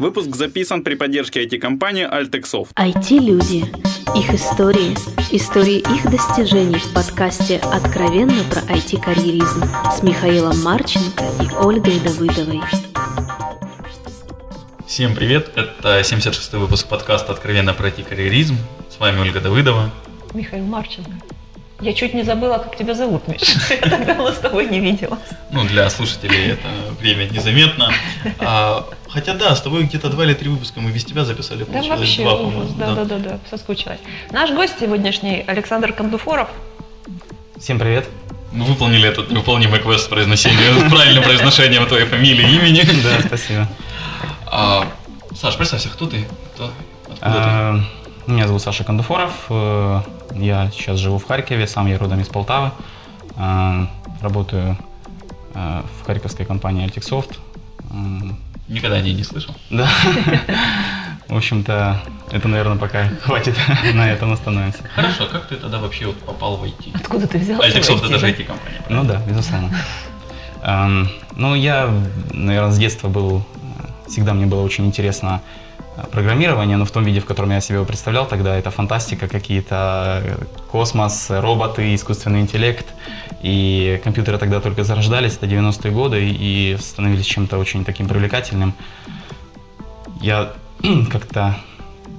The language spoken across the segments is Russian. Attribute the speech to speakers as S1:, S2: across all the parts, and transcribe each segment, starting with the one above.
S1: Выпуск записан при поддержке IT-компании Altexoft.
S2: IT-люди. Их истории. Истории их достижений в подкасте «Откровенно про IT-карьеризм» с Михаилом Марченко и Ольгой Давыдовой.
S1: Всем привет! Это 76-й выпуск подкаста «Откровенно про IT-карьеризм». С вами Ольга Давыдова.
S3: Михаил Марченко. Я чуть не забыла, как тебя зовут, Миша. Я так давно с тобой не виделась.
S1: Ну, для слушателей это время незаметно. А, хотя да, с тобой где-то два или три выпуска мы без тебя записали.
S3: Да вообще
S1: два,
S3: ужас. Да, да, да, да, соскучилась. Наш гость сегодняшний Александр Кондуфоров.
S4: Всем привет.
S1: Мы выполнили этот невыполнимый квест с произношением, правильным произношением твоей фамилии и имени.
S4: Да, спасибо.
S1: А, Саш, представься, кто ты? Кто?
S4: Откуда а, ты? Меня зовут Саша Кондуфоров. Я сейчас живу в Харькове, сам я родом из Полтавы. Э, работаю э, в харьковской компании Altixoft.
S1: Никогда о ней не слышал.
S4: Да. В общем-то, это, наверное, пока хватит на этом остановиться.
S1: Хорошо, как ты тогда вообще вот попал в IT?
S3: Откуда ты взял?
S1: Altixoft это же IT-компания.
S4: Ну да, безусловно. Ну, я, наверное, с детства был, всегда мне было очень интересно программирование, но в том виде, в котором я себе его представлял тогда, это фантастика, какие-то э, космос, роботы, искусственный интеллект. И компьютеры тогда только зарождались, это 90-е годы, и становились чем-то очень таким привлекательным. Я как-то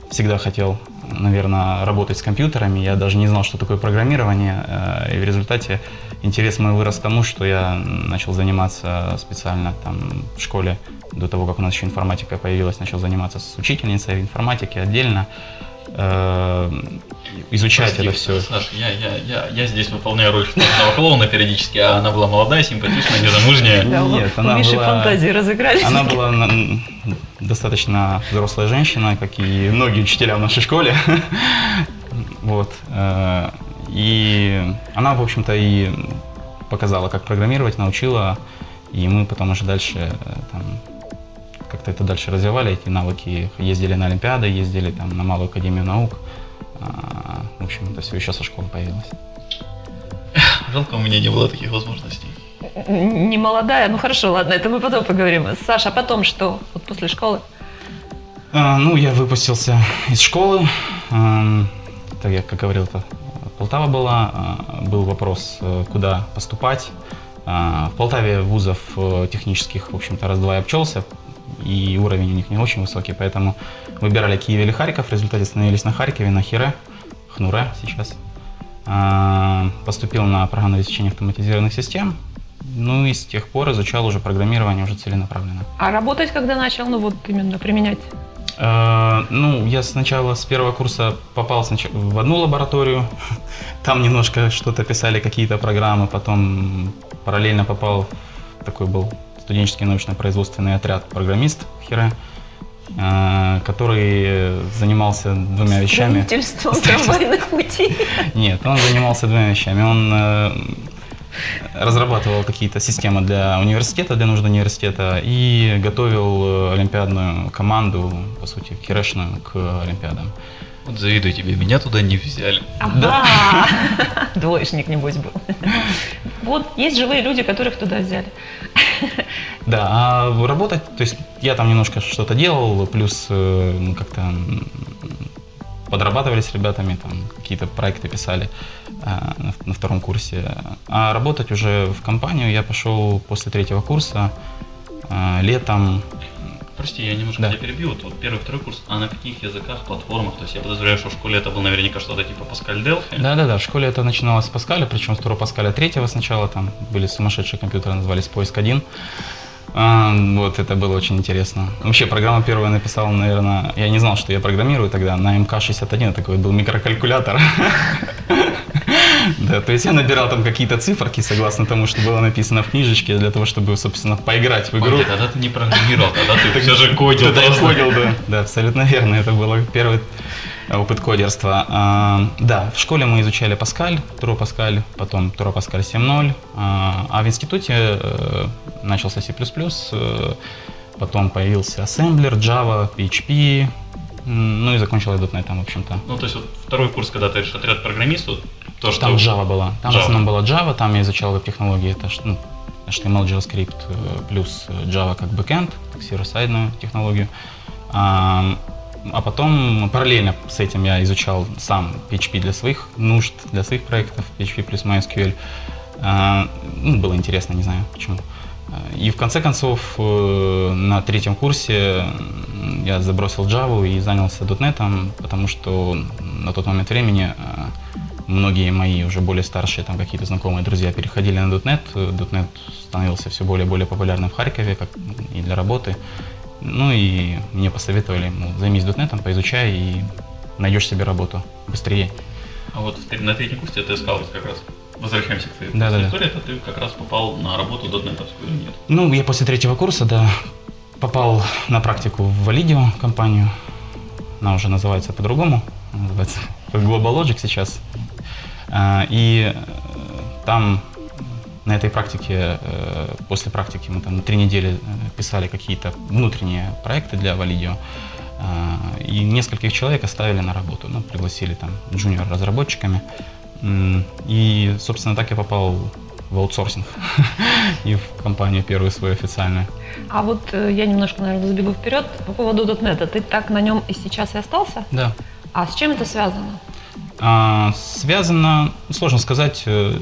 S4: всегда хотел, наверное, работать с компьютерами. Я даже не знал, что такое программирование. Э, и в результате интерес мой вырос к тому, что я начал заниматься специально там в школе до того, как у нас еще информатика появилась, начал заниматься с учительницей информатики отдельно, э, изучать Прости, это все.
S1: Саша, я, я, я, я здесь выполняю роль штатного клоуна периодически, а она была молодая, симпатичная, незамужняя.
S3: Нет, она была... фантазии разыгрались.
S4: Она была достаточно взрослая женщина, как и многие учителя в нашей школе. Вот. И она, в общем-то, и показала, как программировать, научила, и мы потом уже дальше э, там, как-то это дальше развивали, эти навыки, ездили на Олимпиады, ездили там на Малую Академию Наук. А, в общем, это все еще со школы появилось.
S1: Жалко, у меня не было таких возможностей.
S3: Не молодая, ну хорошо, ладно, это мы потом поговорим. Саша, а потом что? Вот после школы?
S4: А, ну, я выпустился из школы. А, так я, как говорил, это Полтава была. А, был вопрос, э, куда поступать. А, в Полтаве вузов э, технических, в общем-то, раз-два и обчелся и уровень у них не очень высокий, поэтому выбирали Киев или Харьков, в результате остановились на Харькове, на Хире, Хнуре сейчас. А, поступил на программное обеспечение автоматизированных систем, ну и с тех пор изучал уже программирование уже целенаправленно.
S3: А работать когда начал, ну вот именно применять?
S4: Uh, ну, я сначала с первого курса попал в одну лабораторию, там немножко что-то писали, какие-то программы, потом параллельно попал, такой был студенческий научно-производственный отряд программист Хире, э, который занимался двумя вещами.
S3: Строительством трамвайных путей?
S4: Нет, он занимался двумя вещами. Он э, разрабатывал какие-то системы для университета, для нужд университета и готовил э, олимпиадную команду, по сути, кирешную к олимпиадам.
S1: Вот завидую тебе, меня туда не взяли.
S3: Да. Двоечник, небось, был. Вот, есть живые люди, которых туда взяли.
S4: Да, а работать, то есть я там немножко что-то делал, плюс э, ну, как-то подрабатывали с ребятами, там какие-то проекты писали а, на, на втором курсе. А работать уже в компанию я пошел после третьего курса а, летом
S1: Прости, я немножко да. тебя перебью. Вот, вот первый, второй курс, а на каких языках, платформах? То есть я подозреваю, что в школе это был наверняка что-то типа Паскаль Delphi.
S4: Да, да, да. В школе это начиналось с Паскаля, причем с второго Паскаля третьего сначала. Там были сумасшедшие компьютеры, назывались Поиск 1. А, вот, это было очень интересно. Вообще, программа первая написал, наверное, я не знал, что я программирую тогда, на МК-61, такой был микрокалькулятор. Да, то есть я набирал там какие-то циферки, согласно тому, что было написано в книжечке, для того, чтобы, собственно, поиграть в игру. Ой,
S1: тогда ты не программировал, тогда ты все же кодил.
S4: Тогда я кодил, да. Да, абсолютно верно. Это было первый опыт кодерства. Да, в школе мы изучали Паскаль, Туро Паскаль, потом Туро Паскаль 7.0, а, а в институте э, начался C++, э, потом появился Assembler, Java, PHP, ну и закончил я .NET там, в общем-то.
S1: Ну, то есть вот второй курс, когда ты отряд программистов, то, что...
S4: Там Java была. Там Java. в основном была Java, там я изучал веб-технологии. Это ну, HTML, JavaScript э, плюс Java как backend, как сервер-сайдную технологию. А, а потом параллельно с этим я изучал сам PHP для своих нужд, для своих проектов, PHP плюс MySQL. А, ну, было интересно, не знаю почему. И в конце концов, э, на третьем курсе я забросил Java и занялся .NET, потому что на тот момент времени э, многие мои уже более старшие, там какие-то знакомые друзья переходили на .NET. .NET становился все более и более популярным в Харькове, как и для работы. Ну и мне посоветовали, ну, займись .NET, поизучай и найдешь себе работу быстрее.
S1: А вот на третьем курсе ты искал как раз возвращаемся к твоей
S4: да, да,
S1: истории, это ты как раз попал на работу дотнетовскую или нет?
S4: Ну, я после третьего курса, да, попал на практику в Validio компанию. Она уже называется по-другому, называется Global Logic сейчас. А, и там на этой практике, э, после практики мы там три недели э, писали какие-то внутренние проекты для Validio. А, и нескольких человек оставили на работу, ну, пригласили там джуниор-разработчиками. И, собственно, так я попал в аутсорсинг и в компанию первую свою официальную.
S3: А вот э, я немножко, наверное, забегу вперед по поводу .NET. Ты так на нем и сейчас и остался?
S4: Да.
S3: А с чем это связано?
S4: А, связано, сложно сказать, э,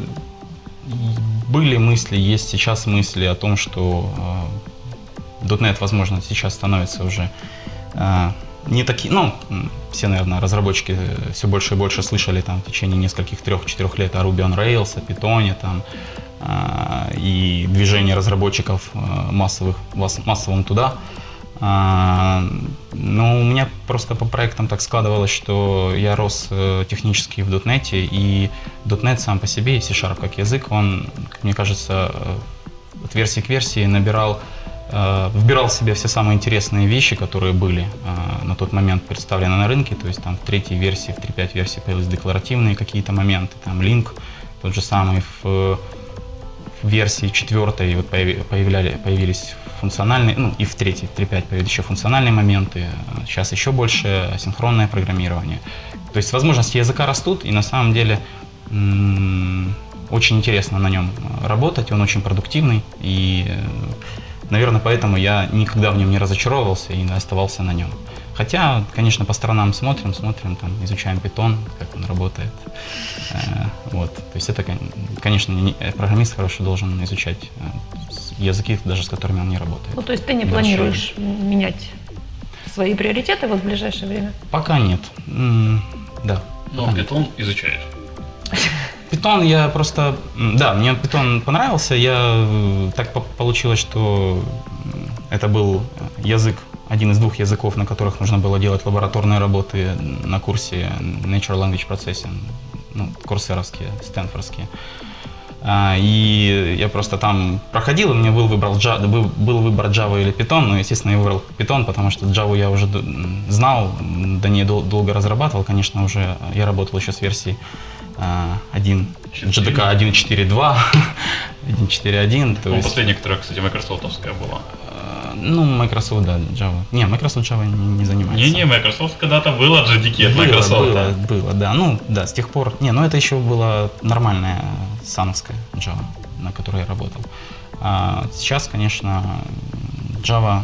S4: были мысли, есть сейчас мысли о том, что э, .NET, возможно, сейчас становится уже не такие, ну, все, наверное, разработчики э, все больше и больше слышали там в течение нескольких трех-четырех лет о Ruby on Rails, о Python там, э, и движение разработчиков э, массовых, массовым туда. Э, но у меня просто по проектам так складывалось, что я рос э, технически в .NET, и .NET сам по себе, и C-Sharp как язык, он, мне кажется, э, от версии к версии набирал Э, вбирал в себя все самые интересные вещи, которые были на тот момент представлены на рынке, то есть там в третьей версии, в 3.5 версии появились декларативные какие-то моменты, там линк тот же самый в, версии четвертой вот появляли, появились функциональные, ну и в третьей, в 3.5 появились еще функциональные моменты, сейчас еще больше асинхронное программирование. То есть возможности языка растут, и на самом деле очень интересно на нем работать, он очень продуктивный, и Наверное, поэтому я никогда в нем не разочаровывался и оставался на нем. Хотя, конечно, по сторонам смотрим, смотрим, там, изучаем питон, как он работает. Э, вот. То есть это, конечно, не, программист хороший должен изучать э, языки, даже с которыми он не работает.
S3: Ну, то есть ты не планируешь менять свои приоритеты вот в ближайшее время?
S4: Пока нет. Да.
S1: Но питон изучаешь.
S4: Питон я просто... Да, мне питон понравился. Я э, так получилось, что это был язык, один из двух языков, на которых нужно было делать лабораторные работы на курсе Natural Language Processing, ну, курсеровские, стэнфордские. А, и я просто там проходил, и мне был, выбрал, был, был выбор Java или Python, но, естественно, я выбрал Python, потому что Java я уже знал, до нее долго разрабатывал, конечно, уже я работал еще с версией 1, GDK 1.4.2, 1.4.1.
S1: То есть... Последняя, которая, кстати, майкрософтовская была.
S4: Ну, Microsoft, да, Java. Не, Microsoft Java не, не занимается.
S1: Не-не, Microsoft когда-то было JDK от Microsoft.
S4: Было, было, да. Ну, да, с тех пор. Не, ну это еще была нормальная сановская Java, на которой я работал. А сейчас, конечно, Java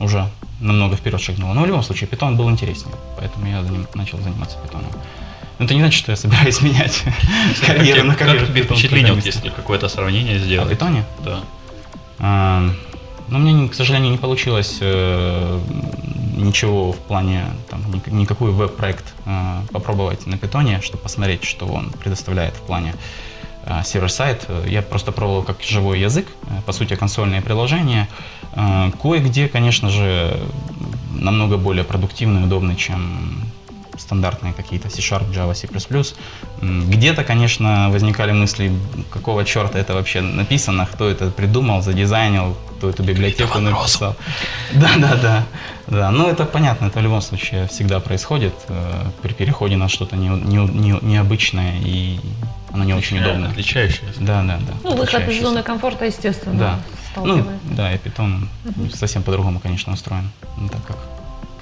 S4: уже намного вперед шагнула. Но в любом случае, Python был интереснее, поэтому я начал заниматься Python. Но это не значит, что я собираюсь менять карьеру на карьеру.
S1: Как тебе впечатление, вот если какое-то сравнение сделать?
S4: О питоне?
S1: Да.
S4: Ну, мне, к сожалению, не получилось э, ничего в плане, там, никакой веб-проект э, попробовать на питоне, чтобы посмотреть, что он предоставляет в плане э, сервер-сайт. Я просто пробовал как живой язык, по сути, консольные приложения. Кое-где, конечно же, намного более продуктивный удобный, чем стандартные какие-то C-Sharp, Java, C++. Где-то, конечно, возникали мысли, какого черта это вообще написано, кто это придумал, задизайнил, кто эту библиотеку написал. Да, да, да. Да, ну это понятно, это в любом случае всегда происходит э, при переходе на что-то не, не, не, необычное и оно не очень удобно.
S1: Отличающееся.
S4: Да, да, да.
S3: Ну, выход из зоны комфорта, естественно. Да.
S4: Ну, да, и Python угу. совсем по-другому, конечно, устроен. Не так как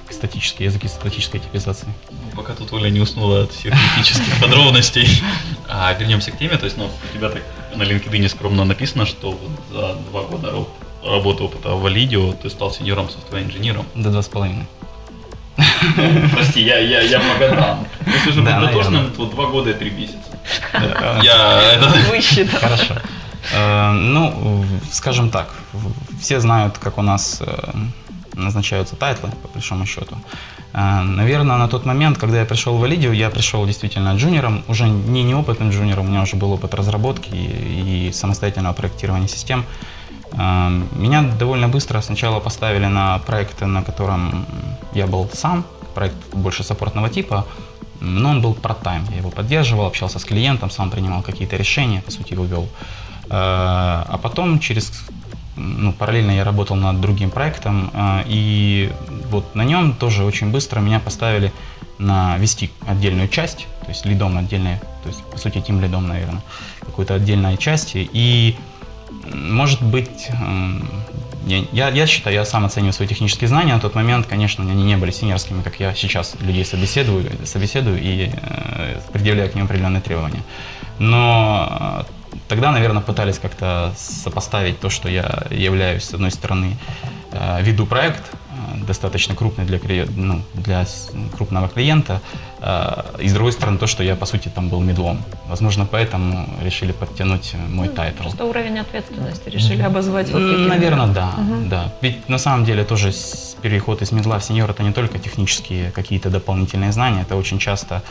S4: статические языки статической типизации.
S1: Ну, пока тут Оля не уснула от всех критических подробностей. А вернемся к теме, то есть, ну, у тебя так на LinkedIn скромно написано, что вот за два года раб- работы опыта в Validio ты стал senior ом software engineer ом.
S4: До два с половиной.
S1: Прости, я, я, я по годам. Если же
S4: Да,
S1: быть дотошным,
S4: наверное.
S1: то два года и три месяца.
S4: Да.
S1: Я это...
S3: Высчитал.
S4: Хорошо. Э, Ну, скажем так, все знают, как у нас э, назначаются тайтлы, по большому счету. Э, Наверное, на тот момент, когда я пришел в Валидио, я пришел действительно джуниором, уже не неопытным джуниором, у меня уже был опыт разработки и, и самостоятельного проектирования систем. Меня довольно быстро сначала поставили на проект, на котором я был сам, проект больше саппортного типа, но он был part-time. Я его поддерживал, общался с клиентом, сам принимал какие-то решения, по сути, его вел. Э, А потом через ну, параллельно я работал над другим проектом, э, и вот на нем тоже очень быстро меня поставили на вести отдельную часть, то есть лидом отдельной, то есть по сути тим лидом, наверное, какой-то отдельной части. И может быть, я, я, считаю, я сам оцениваю свои технические знания. На тот момент, конечно, они не были синерскими, как я сейчас людей собеседую, собеседую и э, предъявляю к ним определенные требования. Но э, тогда, наверное, пытались как-то сопоставить то, что я являюсь, с одной стороны, э, веду проект, э, достаточно крупный для, ну, для крупного клиента, и с другой стороны, то, что я, по сути, там был middle ом. Возможно, поэтому решили подтянуть мой title.
S3: Просто уровень ответственности решили обозвать вот.
S4: Наверное, да,
S3: Мгм.
S4: да. Ведь на самом деле тоже переход из middle а в senior это не только технические какие-то дополнительные знания, это очень часто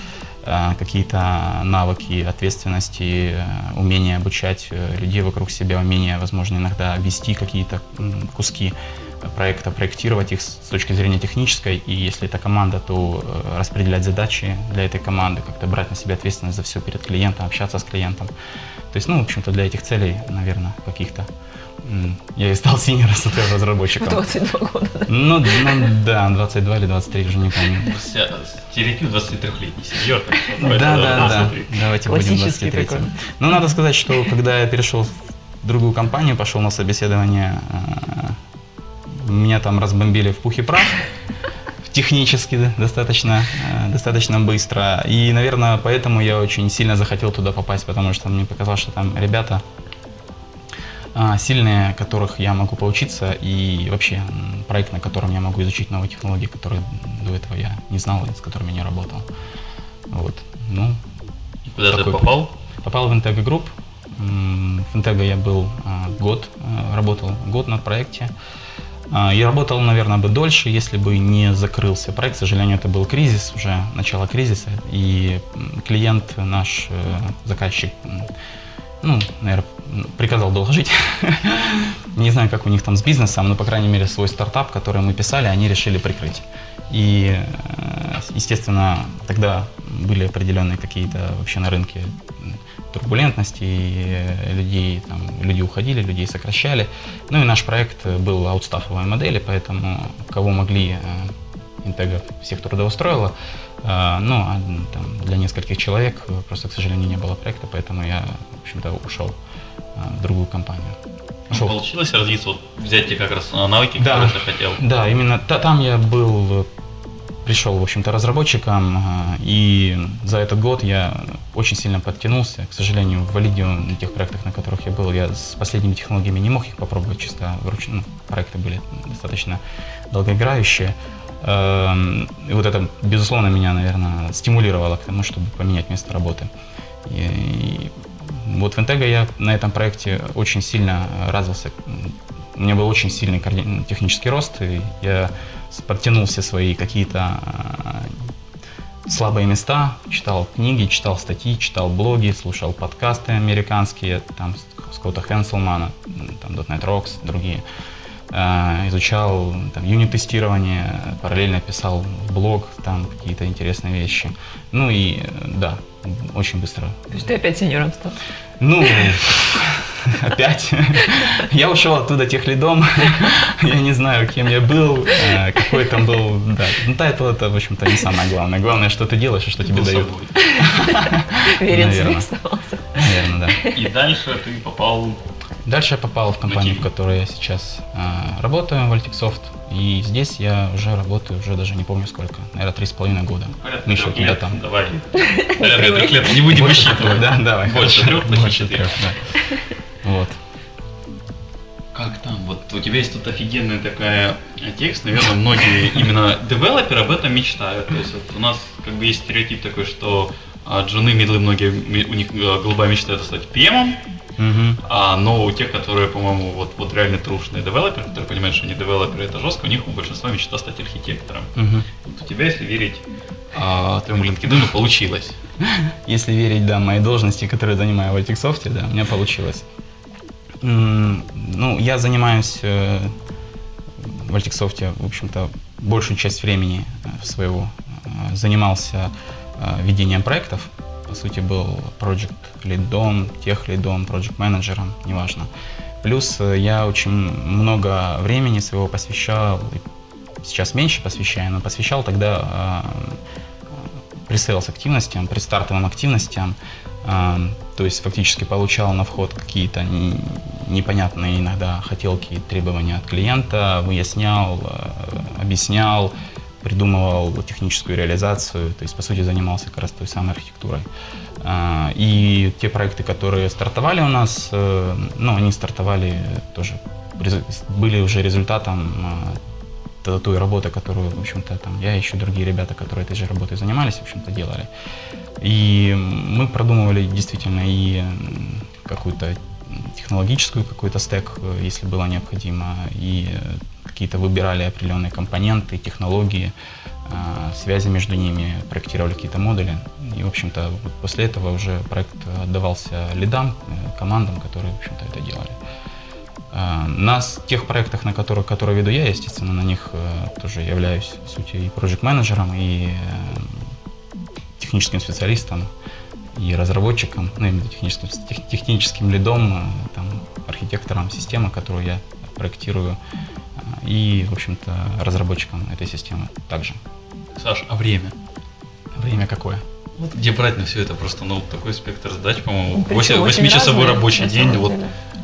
S4: э, какие-то навыки ответственности, э, умение обучать э, людей вокруг себя, умение, возможно, иногда вести какие-то куски проекта, проектировать их с точки зрения технической, и если это команда, то э, распределять задачи для этой команды, как-то брать на себя ответственность за все перед клиентом, общаться с клиентом. То есть, ну, в общем-то, для этих целей, наверное, каких-то я и стал синером
S3: В
S4: разработчиком.
S3: 22 года. да.
S4: Ну, ну, да, 22 или 23, уже не помню.
S1: Стереотип 23-летний сеньор.
S4: Да, да, да. Давайте будем
S3: Классический
S4: 23
S3: такой.
S4: Ну, надо сказать, что когда я перешел в другую компанию, пошел на собеседование, э, меня там разбомбили в пух и прах. Технически достаточно, э, достаточно быстро. И, наверное, поэтому я очень сильно захотел туда попасть, потому что мне показалось, что там ребята а, сильные, которых я могу поучиться, и вообще проект, на котором я могу изучить новые технологии, которые до этого я не знал и с которыми не работал. Вот. Ну,
S1: И Куда ты
S4: путь.
S1: попал?
S4: Попал в Intego Group. В Intego я был а, год, а, работал год на проекте. А, Я работал, наверное, бы дольше, если бы не закрылся проект. К сожалению, это был кризис, уже начало кризиса. И клиент наш, э, заказчик, ну, наверное, приказал долго жить. Не знаю, как у них там с бизнесом, но, по крайней мере, свой стартап, который мы писали, они решили прикрыть. И, э, естественно, тогда были определенные какие-то вообще на рынке турбулентности, и э, людей, там, люди уходили, людей сокращали. Ну и наш проект был аутстаффовой модели, поэтому кого могли, э, Интега всех трудоустроила, э, ну, а там, для нескольких человек просто, к сожалению, не было проекта, поэтому я, в общем-то, ушел в другую компанию.
S1: Ну,
S4: Ушел.
S1: Получилось развиться, вот взять те как раз навыки,
S4: Да.
S1: которые ты хотел.
S4: Да, именно та- там я был, пришел, в общем-то, разработчиком, э, и за этот год я очень сильно подтянулся. К сожалению, в Валидио, на тех проектах, на которых я был, я с последними технологиями не мог их попробовать чисто вручную. Ну, проекты были достаточно долгоиграющие. Эм, И вот это, безусловно, меня, наверное, стимулировало к тому, чтобы поменять место работы. И, вот в Intego я на этом проекте очень сильно развился. У меня был очень сильный технический рост, и я подтянул все свои какие-то э, слабые места, читал книги, читал статьи, читал блоги, слушал подкасты американские, там Скотта Хенселмана, там .NET Rocks, другие. Э, Изучал там, юнит-тестирование, параллельно писал блог, там какие-то интересные вещи. Ну и э, да, очень быстро
S3: То есть ты опять сеньором стал.
S4: ну, опять. Я ушел оттуда tech lead ом. Я не знаю, кем я был, э, какой там был. Да. Ну, title это, в общем-то, не самое главное. Главное, что ты делаешь и что тебе дают.
S3: Верен
S4: Наверное.
S3: оставался.
S4: Наверное, да.
S1: И дальше ты попал
S4: Дальше я попал в компанию, в которой я сейчас э, работаю, в AltexSoft. И здесь я уже работаю, уже даже не помню сколько, наверное, три с половиной года.
S1: Порядка
S4: Миша,
S1: трех лет.
S4: там.
S1: Давай. Порядка трех лет. Не будем
S4: Больше
S1: высчитывать.
S4: трех, Да, давай.
S1: Больше трех, почти
S4: Больше
S1: четыре.
S4: трех, да. Вот.
S1: Как там? Вот у тебя есть тут офигенная такая текст, наверное, многие именно девелоперы об этом мечтают. То есть вот у нас как бы есть стереотип такой, что а, джуны, мидлы, многие, у них э, голубая мечта это стать PM,
S4: Мгм.
S1: а, но у тех, которые, по-моему, вот, вот реально трушные девелоперы, которые понимают, что они девелоперы, это жестко, у них у большинства мечта стать архитектором.
S4: Мгм.
S1: Вот у тебя, если верить а, твоему LinkedIn, получилось.
S4: Если верить, да, моей должности, которую занимаю в Altixsoft, да, у меня получилось. Ну, я занимаюсь э, в Altixsoft, в общем-то, большую часть времени э, своего э, занимался ведением проектов. По сути, был проект лидом, тех лидом, проект менеджером, неважно. Плюс я очень много времени своего посвящал, сейчас меньше посвящаю, но посвящал тогда пресейлс активностям, предстартовым активностям, то есть фактически получал на вход какие-то непонятные иногда хотелки и требования от клиента, выяснял, э, объяснял, придумывал техническую реализацию, то есть по сути занимался как раз той самой архитектурой. А, И те проекты, которые стартовали у нас, э, ну, они стартовали тоже, были уже результатом т- той работы, которую, в общем-то, там я и еще другие ребята, которые этой же работой занимались, в общем-то, делали. И мы продумывали действительно и какую-то технологическую какой-то стек, э, если было необходимо, и э, какие-то выбирали определенные компоненты, технологии, а, связи между ними, проектировали какие-то модули. И, в общем-то, после этого уже проект отдавался лидам, э, командам, которые, в общем-то, это делали. А, На тех проектах, на которых, которые веду я, естественно, на них э, тоже являюсь, по сути, и проект-менеджером, и э, техническим специалистом, и разработчиком, ну, именно техническим, тех- техническим лидом, э, там, архитектором системы, которую я проектирую, и, в общем-то, разработчиком этой системы также.
S1: Саш, а время?
S4: Время какое?
S1: Вот где брать на все это просто, ну, такой спектр задач, по-моему,
S3: Причем очень
S1: восьмичасовой
S3: разные,
S1: рабочий день, вот.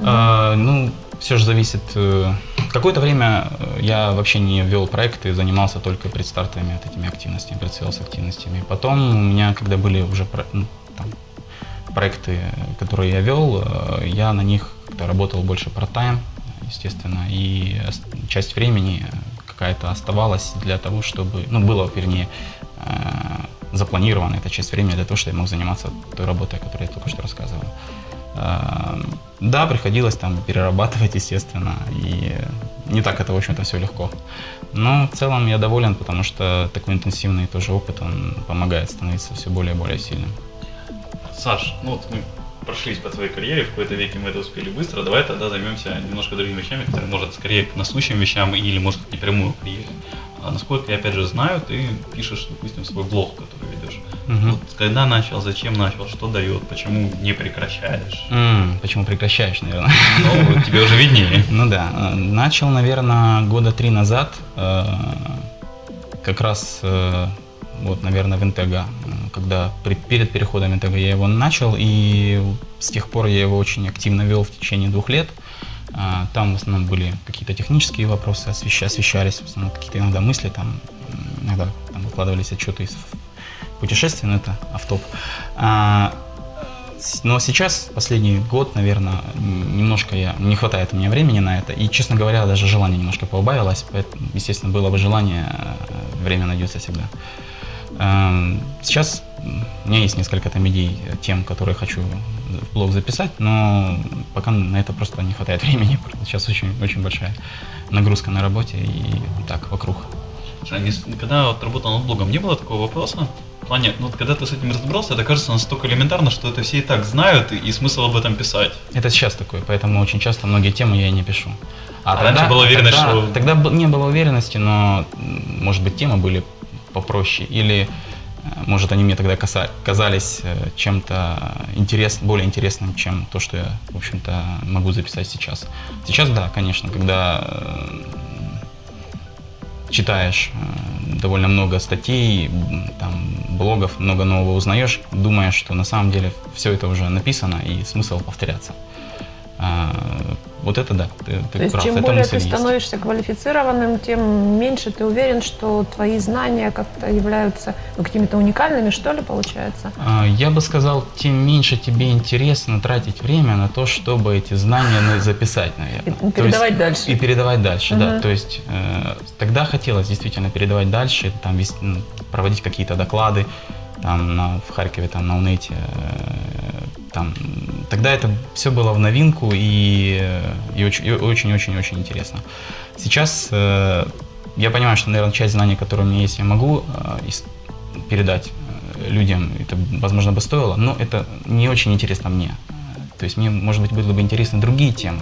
S4: А, ну, все же зависит. э, Какое-то время э, я вообще не вел проекты, занимался только предстартовыми вот этими активностями, предсейлс активностями. Потом у меня, когда были уже ну, там, проекты, которые я вел, э, я на них работал больше part-time, естественно, и часть времени какая-то оставалась для того, чтобы, ну, было, вернее, запланирована эта часть времени для того, чтобы я мог заниматься той работой, о которой я только что рассказывал. Э, Да, приходилось там перерабатывать, естественно, и не так это, в общем-то, все легко. Но в целом я доволен, потому что такой интенсивный тоже опыт, он помогает становиться все более и более сильным.
S1: Саш, ну вот мы прошлись по твоей карьере, в какой-то веке мы это успели быстро, давай тогда займемся немножко другими вещами, которые, может, скорее к насущим вещам или, может, к непрямую карьере. А насколько я, опять же, знаю, ты пишешь, допустим, свой блог, который
S4: Мгм.
S1: Вот когда начал, зачем начал, что дает, почему не прекращаешь?
S4: М, Почему прекращаешь, наверное?
S1: Ну, тебе уже виднее.
S4: Ну да, э, начал, наверное, года три назад, э, как раз, э, вот, наверное, в Интега, когда при- перед переходом Интега я его начал, и с тех пор я его очень активно вел в течение двух лет. Там в основном были какие-то технические вопросы, освеща- освещались, в основном какие-то иногда мысли, там, иногда там выкладывались отчеты из путешествий, но это автоп. А, Но сейчас, последний год, наверное, немножко я, не хватает у меня времени на это. И, честно говоря, даже желание немножко поубавилось. Поэтому, естественно, было бы желание, э, время найдется всегда. Эм, Сейчас у меня есть несколько там идей, э, тем, которые хочу в блог записать, но пока на это просто не хватает времени. Сейчас очень, очень большая нагрузка на работе и так вокруг.
S1: А Когда вот работал над блогом, не было такого вопроса? В плане, ну вот когда ты с этим разобрался, это кажется настолько элементарно, что это все и так знают, и, и смысл об этом писать.
S4: Это сейчас такое, поэтому очень часто многие темы я и не пишу.
S1: А раньше была уверенность,
S4: тогда,
S1: что-
S4: Тогда не было уверенности, но, может быть, темы были попроще. Или, э, может, они мне тогда казались э, чем-то интерес, более интересным, чем то, что я, в общем-то, могу записать сейчас. Сейчас, да, конечно, когда э, читаешь э, довольно много статей, там, блогов, много нового узнаешь, думаешь, что на самом деле все это уже написано и смысл повторяться. Вот это да, ты, ты
S3: То есть
S4: прав,
S3: чем
S4: это
S3: более ты
S4: есть.
S3: становишься квалифицированным, тем меньше ты уверен, что твои знания как-то являются ну, какими-то уникальными, что ли, получается?
S4: А, Я бы сказал, тем меньше тебе интересно тратить время на то, чтобы эти знания на- записать, наверное.
S3: И
S4: То есть-
S3: передавать дальше.
S4: И передавать дальше, да.
S3: Мгм.
S4: То есть э, тогда хотелось действительно передавать дальше, там проводить какие-то доклады, там на, в Харькове, там на Унете, э, там. Тогда это все было в новинку и, и очень- и очень-очень-очень интересно. Сейчас э, я понимаю, что, наверное, часть знаний, которые у меня есть, я могу э, передать э, людям, это, возможно, бы стоило, но это не очень интересно мне. То есть мне, может быть, были бы интересны другие темы,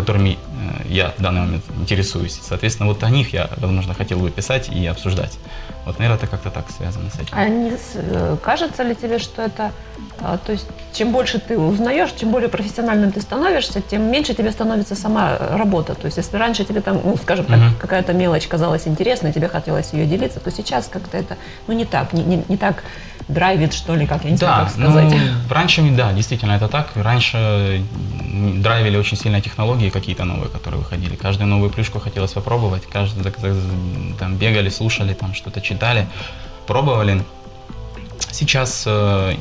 S4: которыми э, я в данный момент интересуюсь. Соответственно, вот о них я, возможно, хотел бы писать и обсуждать. Вот, наверное, это как-то так связано с этим.
S3: А не э, кажется ли тебе, что это, а, то есть чем больше ты узнаешь, чем более профессиональным ты становишься, тем меньше тебе становится сама работа. То есть если раньше тебе там, ну, скажем так,
S4: Мгм.
S3: какая-то мелочь казалась интересной, тебе хотелось ее делиться, то сейчас как-то это, ну, не так, не, не- не так драйвит, что ли, как я не знаю,
S4: Да,
S3: как сказать.
S4: ну, раньше, да, действительно это так. Раньше драйвили очень сильно технологии какие-то новые, которые выходили. Каждую новую плюшку хотелось попробовать. Каждый там бегали, слушали, там что-то читали, пробовали. Сейчас э,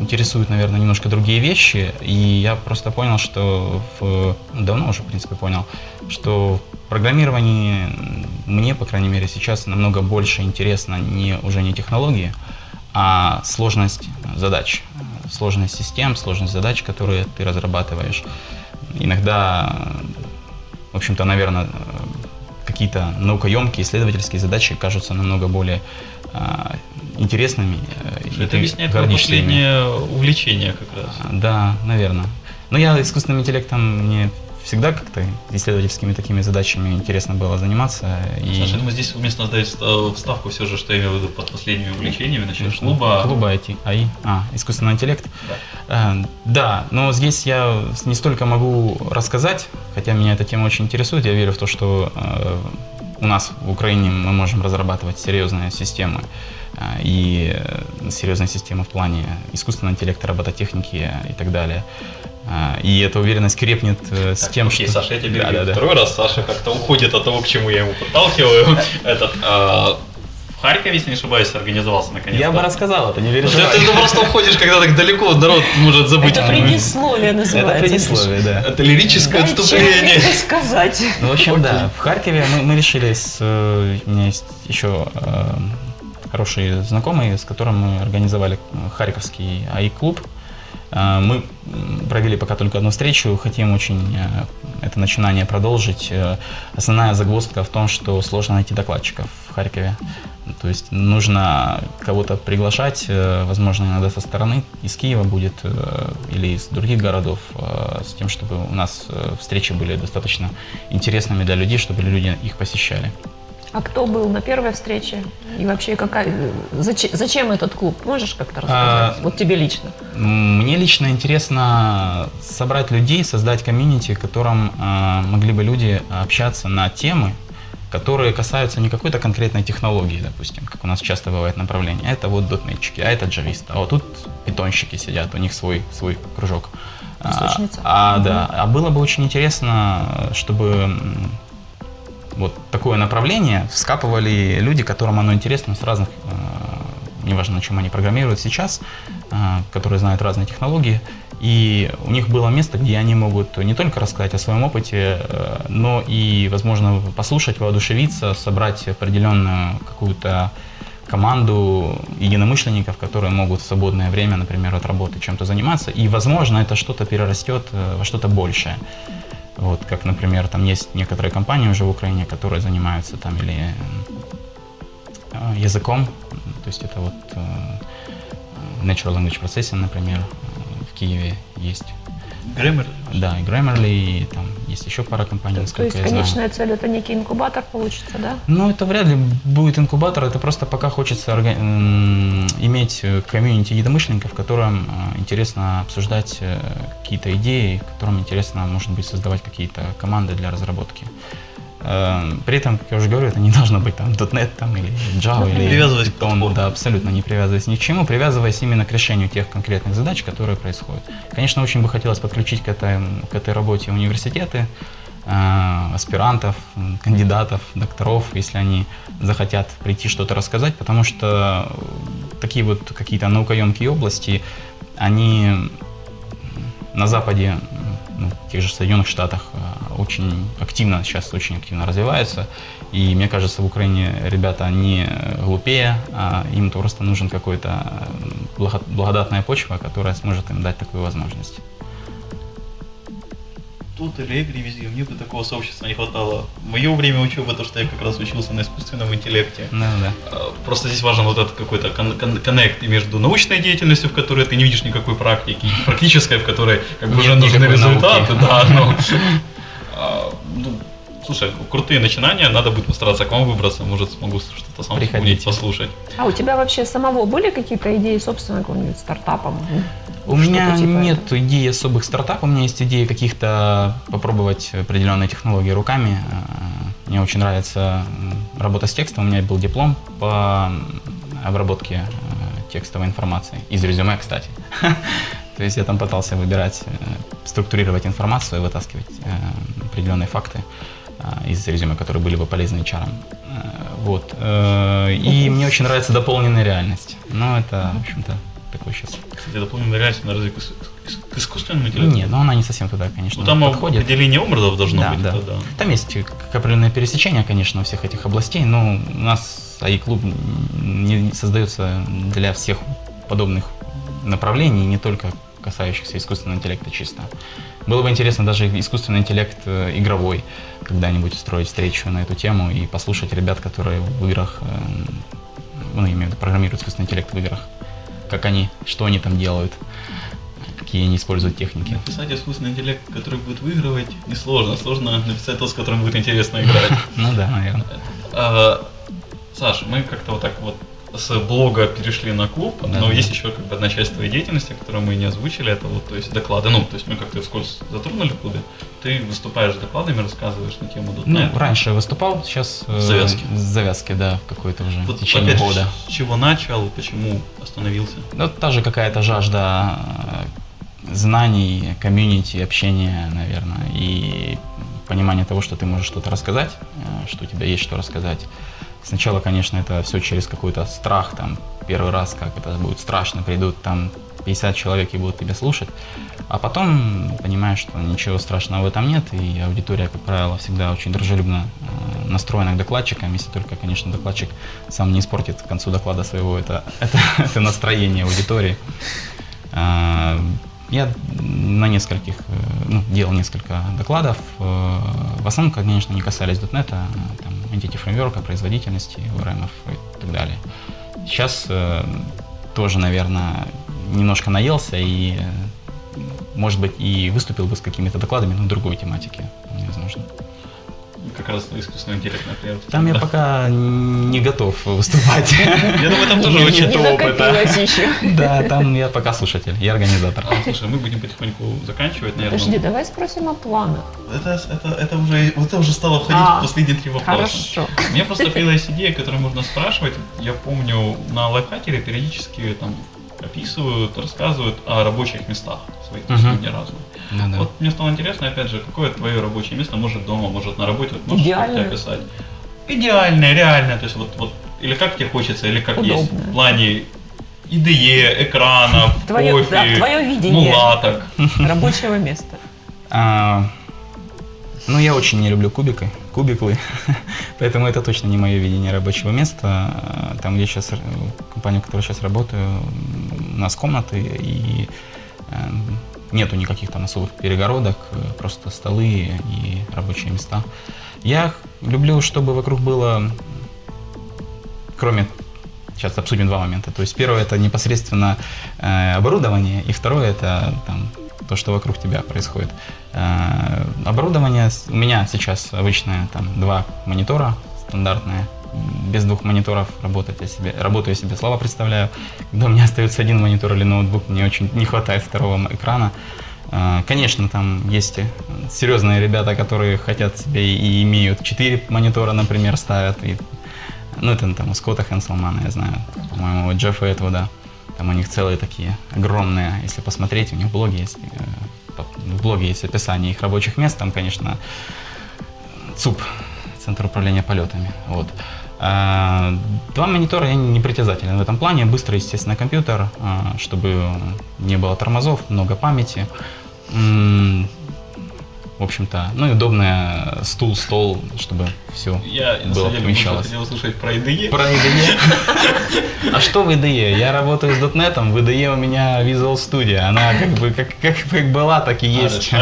S4: интересуют, наверное, немножко другие вещи, и я просто понял, что в, ну, давно уже, в принципе, понял, что в программировании мне, по крайней мере, сейчас намного больше интересно не уже не технологии, а сложность задач, сложность систем, сложность задач, которые ты разрабатываешь. Иногда, в общем-то, наверное, какие-то наукоемкие исследовательские задачи кажутся намного более а, интересными. э,
S1: Это
S4: ты
S1: объясняет последнее увлечение как раз.
S4: Да, наверное. Но я искусственным интеллектом мне всегда как-то исследовательскими такими задачами интересно было заниматься. И
S1: Саша, я думаю, здесь уместно ставить ста- вставку все же, что я имею в виду под последними увлечениями насчет клуба.
S4: Клуба IT, АИ, а, искусственный интеллект.
S1: Да.
S4: Э, Да, но здесь я не столько могу рассказать, хотя меня эта тема очень интересует. Я верю в то, что э, у нас в Украине мы можем разрабатывать серьезные системы э, и э, серьезные системы в плане искусственного интеллекта, робототехники и так далее. Э, И эта уверенность крепнет э, с
S1: Так,
S4: тем,
S1: окей,
S4: что...
S1: Саша, я тебе
S4: Да, да, да.
S1: Второй раз Саша как-то уходит от того, к чему я ему подталкиваю. Этот, а, в Харькове, если не ошибаюсь, организовался наконец-то.
S4: Я бы рассказал это, не
S1: Ну, Ты, просто уходишь, когда так далеко, народ может забыть.
S3: Это предисловие
S4: Это
S3: называется.
S4: предисловие, да.
S1: Это лирическое
S3: Дай
S1: отступление.
S3: человеку сказать.
S4: Ну, в общем, да, в Харькове мы, мы решили с... э, У меня есть еще хорошие знакомые, с которым мы организовали Харьковский АИ-клуб. Э, Мы провели пока только одну встречу, хотим очень э, это начинание продолжить. Э, Основная загвоздка в том, что сложно найти докладчиков в Харькове. То есть нужно кого-то приглашать, э, возможно, иногда со стороны, из Киева будет или из других городов, с тем, чтобы у нас встречи были достаточно интересными для людей, чтобы люди их посещали.
S3: А кто был на первой встрече? И вообще какая... Зачем, зачем этот клуб? Можешь как-то рассказать?
S4: А,
S3: вот тебе лично.
S4: Мне лично интересно собрать людей, создать комьюнити, в котором э, могли бы люди общаться на темы, которые касаются не какой-то конкретной технологии, допустим, как у нас часто бывает направление. Это вот дотнетчики, а это джависты, а вот тут питонщики сидят, у них свой, свой кружок. А,
S3: Песочница.
S4: А, да, а было бы очень интересно, чтобы вот такое направление вскапывали люди, которым оно интересно с разных, э, неважно, на чем они программируют сейчас, э, которые знают разные технологии, и у них было место, где они могут не только рассказать о своем опыте, э, но и, возможно, послушать, воодушевиться, собрать определенную какую-то команду единомышленников, которые могут в свободное время, например, от работы чем-то заниматься, и, возможно, это что-то перерастет во что-то большее. Вот, как, например, там есть некоторые компании уже в Украине, которые занимаются там или э, языком, то есть это вот э, Natural Language Processing, например, в Киеве есть.
S1: Грэмер.
S4: Да, и Grammarly, и там есть еще пара компаний,
S3: То
S4: насколько
S3: есть
S4: я знаю.
S3: конечная цель это некий инкубатор получится, да?
S4: Ну, это вряд ли будет инкубатор, это просто пока хочется орга- иметь э, комьюнити единомышленников, которым э, интересно обсуждать э, какие-то идеи, которым интересно, может быть, создавать какие-то команды для разработки. Э, При этом, как я уже говорю, это не должно быть там .NET там, или Java, или
S1: Привязываясь к платформе.
S4: да, абсолютно не привязываясь ни к чему, привязываясь именно к решению тех конкретных задач, которые происходят. Конечно, очень бы хотелось подключить к этой, к этой работе университеты, э, аспирантов, кандидатов, докторов, если они захотят прийти что-то рассказать, потому что такие вот какие-то наукоемкие области, они на Западе, ну, в тех же Соединенных Штатах, э, очень активно, сейчас очень активно развиваются. И мне кажется, в Украине ребята не глупее, а им просто нужен какой-то благо- благодатная почва, которая сможет им дать такую возможность.
S1: Тут везде, мне бы такого сообщества не хватало. В мое время учебы, то, что я как раз учился на искусственном интеллекте.
S4: Да, да.
S1: А, Просто здесь важен вот этот какой-то кон- кон- коннект между научной деятельностью, в которой ты не видишь никакой практики, и практической, в которой как бы уже нужны результаты.
S4: науки.
S1: Да, но, ну, слушай, крутые начинания, надо будет постараться к вам выбраться, может смогу что-то сам
S4: Приходите.
S1: вспомнить, послушать.
S3: А у тебя вообще самого были какие-то идеи собственно какого-нибудь стартапа?
S4: У меня
S3: типа
S4: нет
S3: этого?
S4: идеи особых стартапов, у меня есть идеи каких-то попробовать определенные технологии руками. Э, Мне очень нравится работа с текстом. У меня был диплом по обработке э, текстовой информации. Из резюме, кстати. То есть я там пытался выбирать, э, структурировать информацию, вытаскивать э, определенные факты из резюме, которые были бы полезны HR. Э, Вот. Э, И мне очень нравится дополненная реальность. Но это, в общем-то, такой сейчас
S1: Кстати, дополненная реальность, на разве к, к искусственному интеллекту?
S4: нет, но она не совсем туда, конечно,
S1: Ну, там
S4: подходит.
S1: определение образов должно
S4: Да,
S1: быть.
S4: да.
S1: это да.
S4: Там есть определенное пересечение, конечно, у всех этих областей, но у нас АИ-клуб не создается для всех подобных направлений, не только касающихся искусственного интеллекта чисто. Было бы интересно даже искусственный интеллект э, игровой когда-нибудь устроить встречу на эту тему и послушать ребят, которые в играх, э, ну, имею в виду, программируют искусственный интеллект в играх, как они, что они там делают, какие они используют техники.
S1: Написать искусственный интеллект, который будет выигрывать, несложно. Сложно написать тот, с которым будет интересно играть.
S4: Ну да, наверное.
S1: А, Саш, мы как-то вот так вот с блога перешли на клуб,
S4: Да.
S1: но есть еще как бы одна часть твоей деятельности, которую мы не озвучили, это вот, то есть доклады, ну, то есть мы как-то вскользь затронули в клубе, ты выступаешь с докладами, рассказываешь на тему
S4: Ну,
S1: .NET.
S4: раньше выступал, сейчас... э,
S1: завязки.
S4: Завязки, да, в какой-то уже
S1: Вот
S4: в течение
S1: опять
S4: года.
S1: с чего начал, почему остановился?
S4: Ну, та же какая-то жажда э, знаний, комьюнити, общения, наверное, и понимание того, что ты можешь что-то рассказать, э, что у тебя есть что рассказать. Сначала, конечно, это все через какой-то страх, там, первый раз, как это будет страшно, придут там 50 человек и будут тебя слушать, а потом понимаешь, что ничего страшного в этом нет, и аудитория, как правило, всегда очень дружелюбно э, настроена к докладчикам, если только, конечно, докладчик сам не испортит к концу доклада своего это, это, это настроение аудитории. А, Я на нескольких, э, ну, делал несколько докладов. э, В основном, конечно, не касались .NET, а, там, Entity Framework, производительности, ORM и так далее. Сейчас э, тоже, наверное, немножко наелся и, э, может быть, и выступил бы с какими-то докладами, но другой тематики, вполне возможно.
S1: Как раз на искусственный интеллект, например.
S4: Там я пока не готов выступать.
S1: Я думаю, там тоже очень...
S4: нет
S3: Не
S4: опыта. Да, там я пока слушатель, я организатор.
S1: А, слушай, мы будем потихоньку заканчивать, наверное.
S3: Подожди, давай спросим о планах.
S1: Это, это, это, уже, это уже стало входить
S3: А,
S1: в последние три вопроса.
S3: Хорошо.
S1: У меня просто появилась идея, которую можно спрашивать. Я помню, на лайфхакере периодически там описывают, рассказывают о рабочих местах своих, то есть Разные.
S4: Да.
S1: Вот мне стало интересно, опять же, какое твое рабочее место, может дома, может на работе, вот можешь
S3: Идеальное.
S1: как-то описать? Идеальное, реальное, то есть вот, вот или как тебе хочется, или как есть
S3: Удобное.
S1: в плане IDE, экранов,
S3: Твое,
S1: кофе,
S3: да, твое видение
S1: мулаток.
S3: рабочего места.
S4: А, ну, я очень не люблю кубики, кубиклы, поэтому это точно не мое видение рабочего места. А, Там, где сейчас, компания, в которой сейчас работаю, у нас комнаты, и эм, нету никаких там особых перегородок, э, просто столы и рабочие места. Я люблю, чтобы вокруг было, кроме Сейчас обсудим два момента. То есть первое это непосредственно э, оборудование, и второе это там, то, что вокруг тебя происходит. Э, оборудование у меня сейчас обычное там два монитора стандартные. Без двух мониторов работать я себе, работаю себе слабо представляю. Когда у меня остается один монитор или ноутбук, мне очень не хватает второго экрана. А, Конечно, там есть серьезные ребята, которые хотят себе и имеют 4 монитора, например, ставят. И, ну, это там у Скотта Хенселмана, я знаю, по-моему, у Джеффа Этвуда. Там у них целые такие огромные, если посмотреть, у них в блоге есть, э, в блоге есть описание их рабочих мест, там, конечно, ЦУП, Центр управления полетами. Вот. А, Два монитора я не притязателен в этом плане. Быстрый, естественно, компьютер, а, чтобы не было тормозов, много памяти. В общем-то, ну и удобный стул, стол, чтобы все
S1: Я,
S4: было
S1: деле,
S4: помещалось.
S1: хотел услышать про IDE.
S4: Про IDE? А что в IDE? Я работаю с .NET, в IDE у меня Visual Studio. Она как бы как, как, как была, так и есть.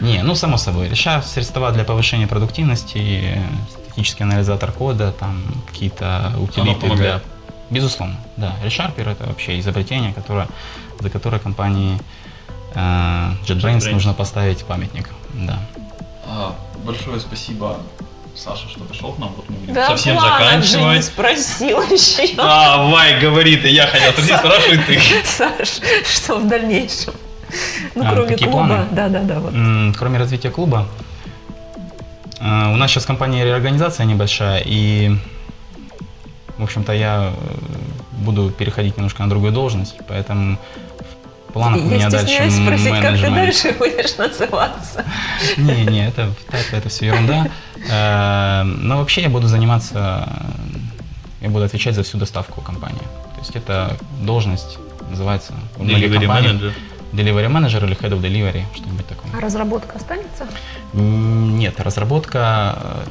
S4: Не, ну само собой. ReSharp средства для повышения продуктивности, статический анализатор кода, там какие-то утилиты для... Безусловно, да. ReSharper это вообще изобретение, которое, за которое компании э, JetBrains
S1: JetBrains.
S4: нужно поставить памятник. Да.
S1: А, большое спасибо, Саша, что пришел к нам. Вот мы будем
S3: Да,
S1: совсем
S3: не
S1: заканчивать.
S3: спросил еще.
S1: Давай, говори ты, я хотел спросить, спрашивай ты.
S3: Саш, что в дальнейшем? Ну,
S4: А,
S3: кроме клуба.
S4: планы?
S3: Да, да, да. Вот.
S4: Кроме развития клуба, у нас сейчас компания реорганизация небольшая, и, в общем-то, я э, буду переходить немножко на другую должность, поэтому в планах у
S3: Я
S4: меня дальше
S3: спросить, как ты
S4: менеджмент.
S3: дальше будешь называться.
S4: Не, не, это, это, это все ерунда. Э, Но вообще я буду заниматься, я буду отвечать за всю доставку компании. То есть это должность называется
S1: Delivery manager.
S4: Delivery manager или Head of Delivery, что-нибудь такое.
S3: А разработка останется?
S4: Нет, разработка, э,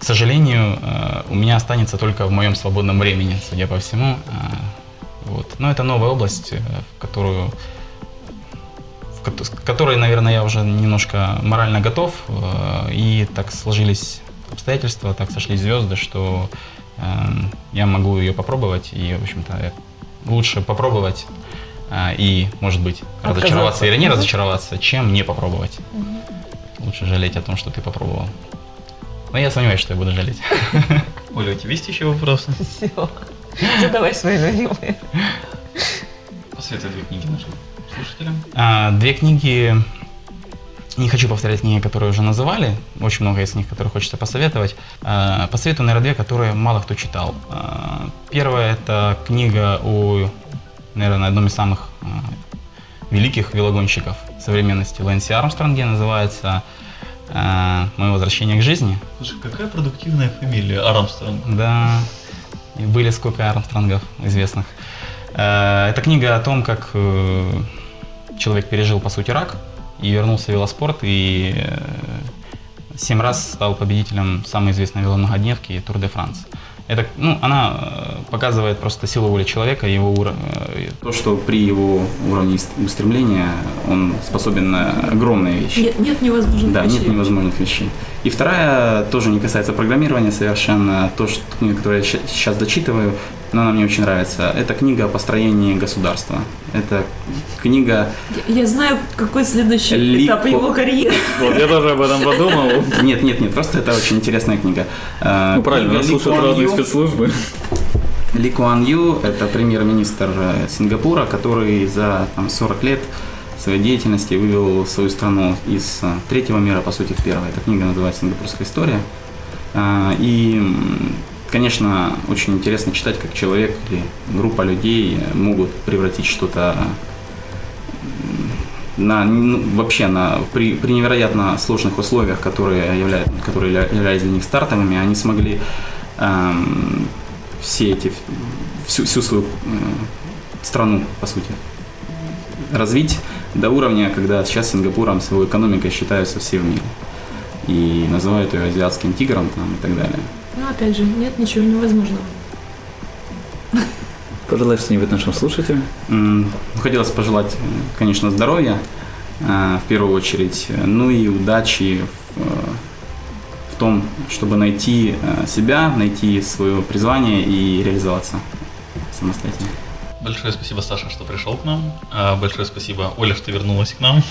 S4: к сожалению, э, у меня останется только в моем свободном времени, судя по всему. Э, Вот. Но это новая область, в которую, в которой, наверное, я уже немножко морально готов. И так сложились обстоятельства, так сошлись звезды, что э, я могу ее попробовать. И, в общем-то, лучше попробовать и, может быть, разочароваться или не разочароваться, чем не попробовать. Лучше жалеть о том, что ты попробовал. Но я сомневаюсь, что я буду жалеть.
S1: Оля, у тебя есть еще вопросы?
S3: Все. Задавай свои любимые.
S1: Посоветуй две книги нашим слушателям.
S4: А, Две книги, не хочу повторять книги, которые уже называли, очень много из них, которые хочется посоветовать. А, Посоветую, наверное, две, которые мало кто читал. А, Первая – это книга о, наверное, одном из самых великих велогонщиков современности Лэнси Армстронге, называется а, «Мое возвращение к жизни».
S1: Слушай, какая продуктивная фамилия Армстронг.
S4: Да, и были сколько Армстронгов известных. Э, Это книга о том, как э, человек пережил, по сути, рак и вернулся в велоспорт, и э, семь раз стал победителем самой известной веломногодневки Тур де Франс. Это, ну, она э, показывает просто силу воли человека, его уро- э, то, что при его уровне ст- устремления он способен на огромные вещи.
S5: Нет, нет невозможных
S4: Да,
S5: вещей.
S4: нет невозможных вещей. И вторая тоже не касается программирования совершенно. То, что книга, которую я сейчас дочитываю, но она мне очень нравится. Это книга о построении государства. Это книга...
S5: Я, я знаю, какой следующий
S4: Лико.
S5: этап его карьеры.
S1: Вот, я тоже об этом подумал.
S4: Нет, нет, нет, просто это очень интересная книга. Э,
S1: Ну правильно,
S4: книга
S1: нас
S4: Ли
S1: слушают
S4: Куан
S1: разные
S4: Ю.
S1: спецслужбы.
S4: Ли Куан Ю – это премьер-министр э, Сингапура, который за там, 40 лет своей деятельности вывел свою страну из э, третьего мира, по сути, в первый. Эта книга называется «Сингапурская история». А, И, конечно, очень интересно читать, как человек или группа людей могут превратить что-то на, ну, вообще на, при, при невероятно сложных условиях, которые, являют, которые явля- являлись для них стартовыми, они смогли эм, все эти, всю, всю свою м, страну, по сути, развить до уровня, когда сейчас Сингапуром своей экономикой считаются все в мире. И называют ее азиатским тигром там, и так далее.
S5: Но Ну, опять же, нет ничего невозможного.
S6: Пожелаешь что-нибудь нашим слушателям?
S4: Хотелось пожелать, э, конечно, здоровья, э, в первую очередь, э, ну и удачи в, в том, чтобы найти себя, найти свое призвание и реализоваться самостоятельно.
S1: Большое спасибо, Саша, что пришел к нам. А, Большое спасибо, Оля, что вернулась к нам.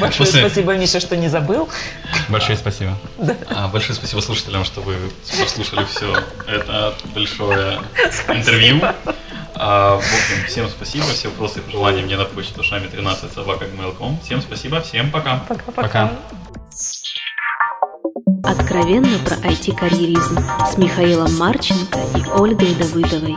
S3: Большое
S1: После-
S3: спасибо, Миша, что не забыл.
S4: Большое спасибо.
S1: А, Большое спасибо слушателям, что вы послушали все это большое интервью. А, в общем, всем спасибо, все вопросы и пожелания мне на почту шами 13 собака Всем спасибо, всем пока.
S3: Пока-пока.
S4: Пока.
S2: Откровенно про IT-карьеризм с Михаилом Марченко и Ольгой Давыдовой.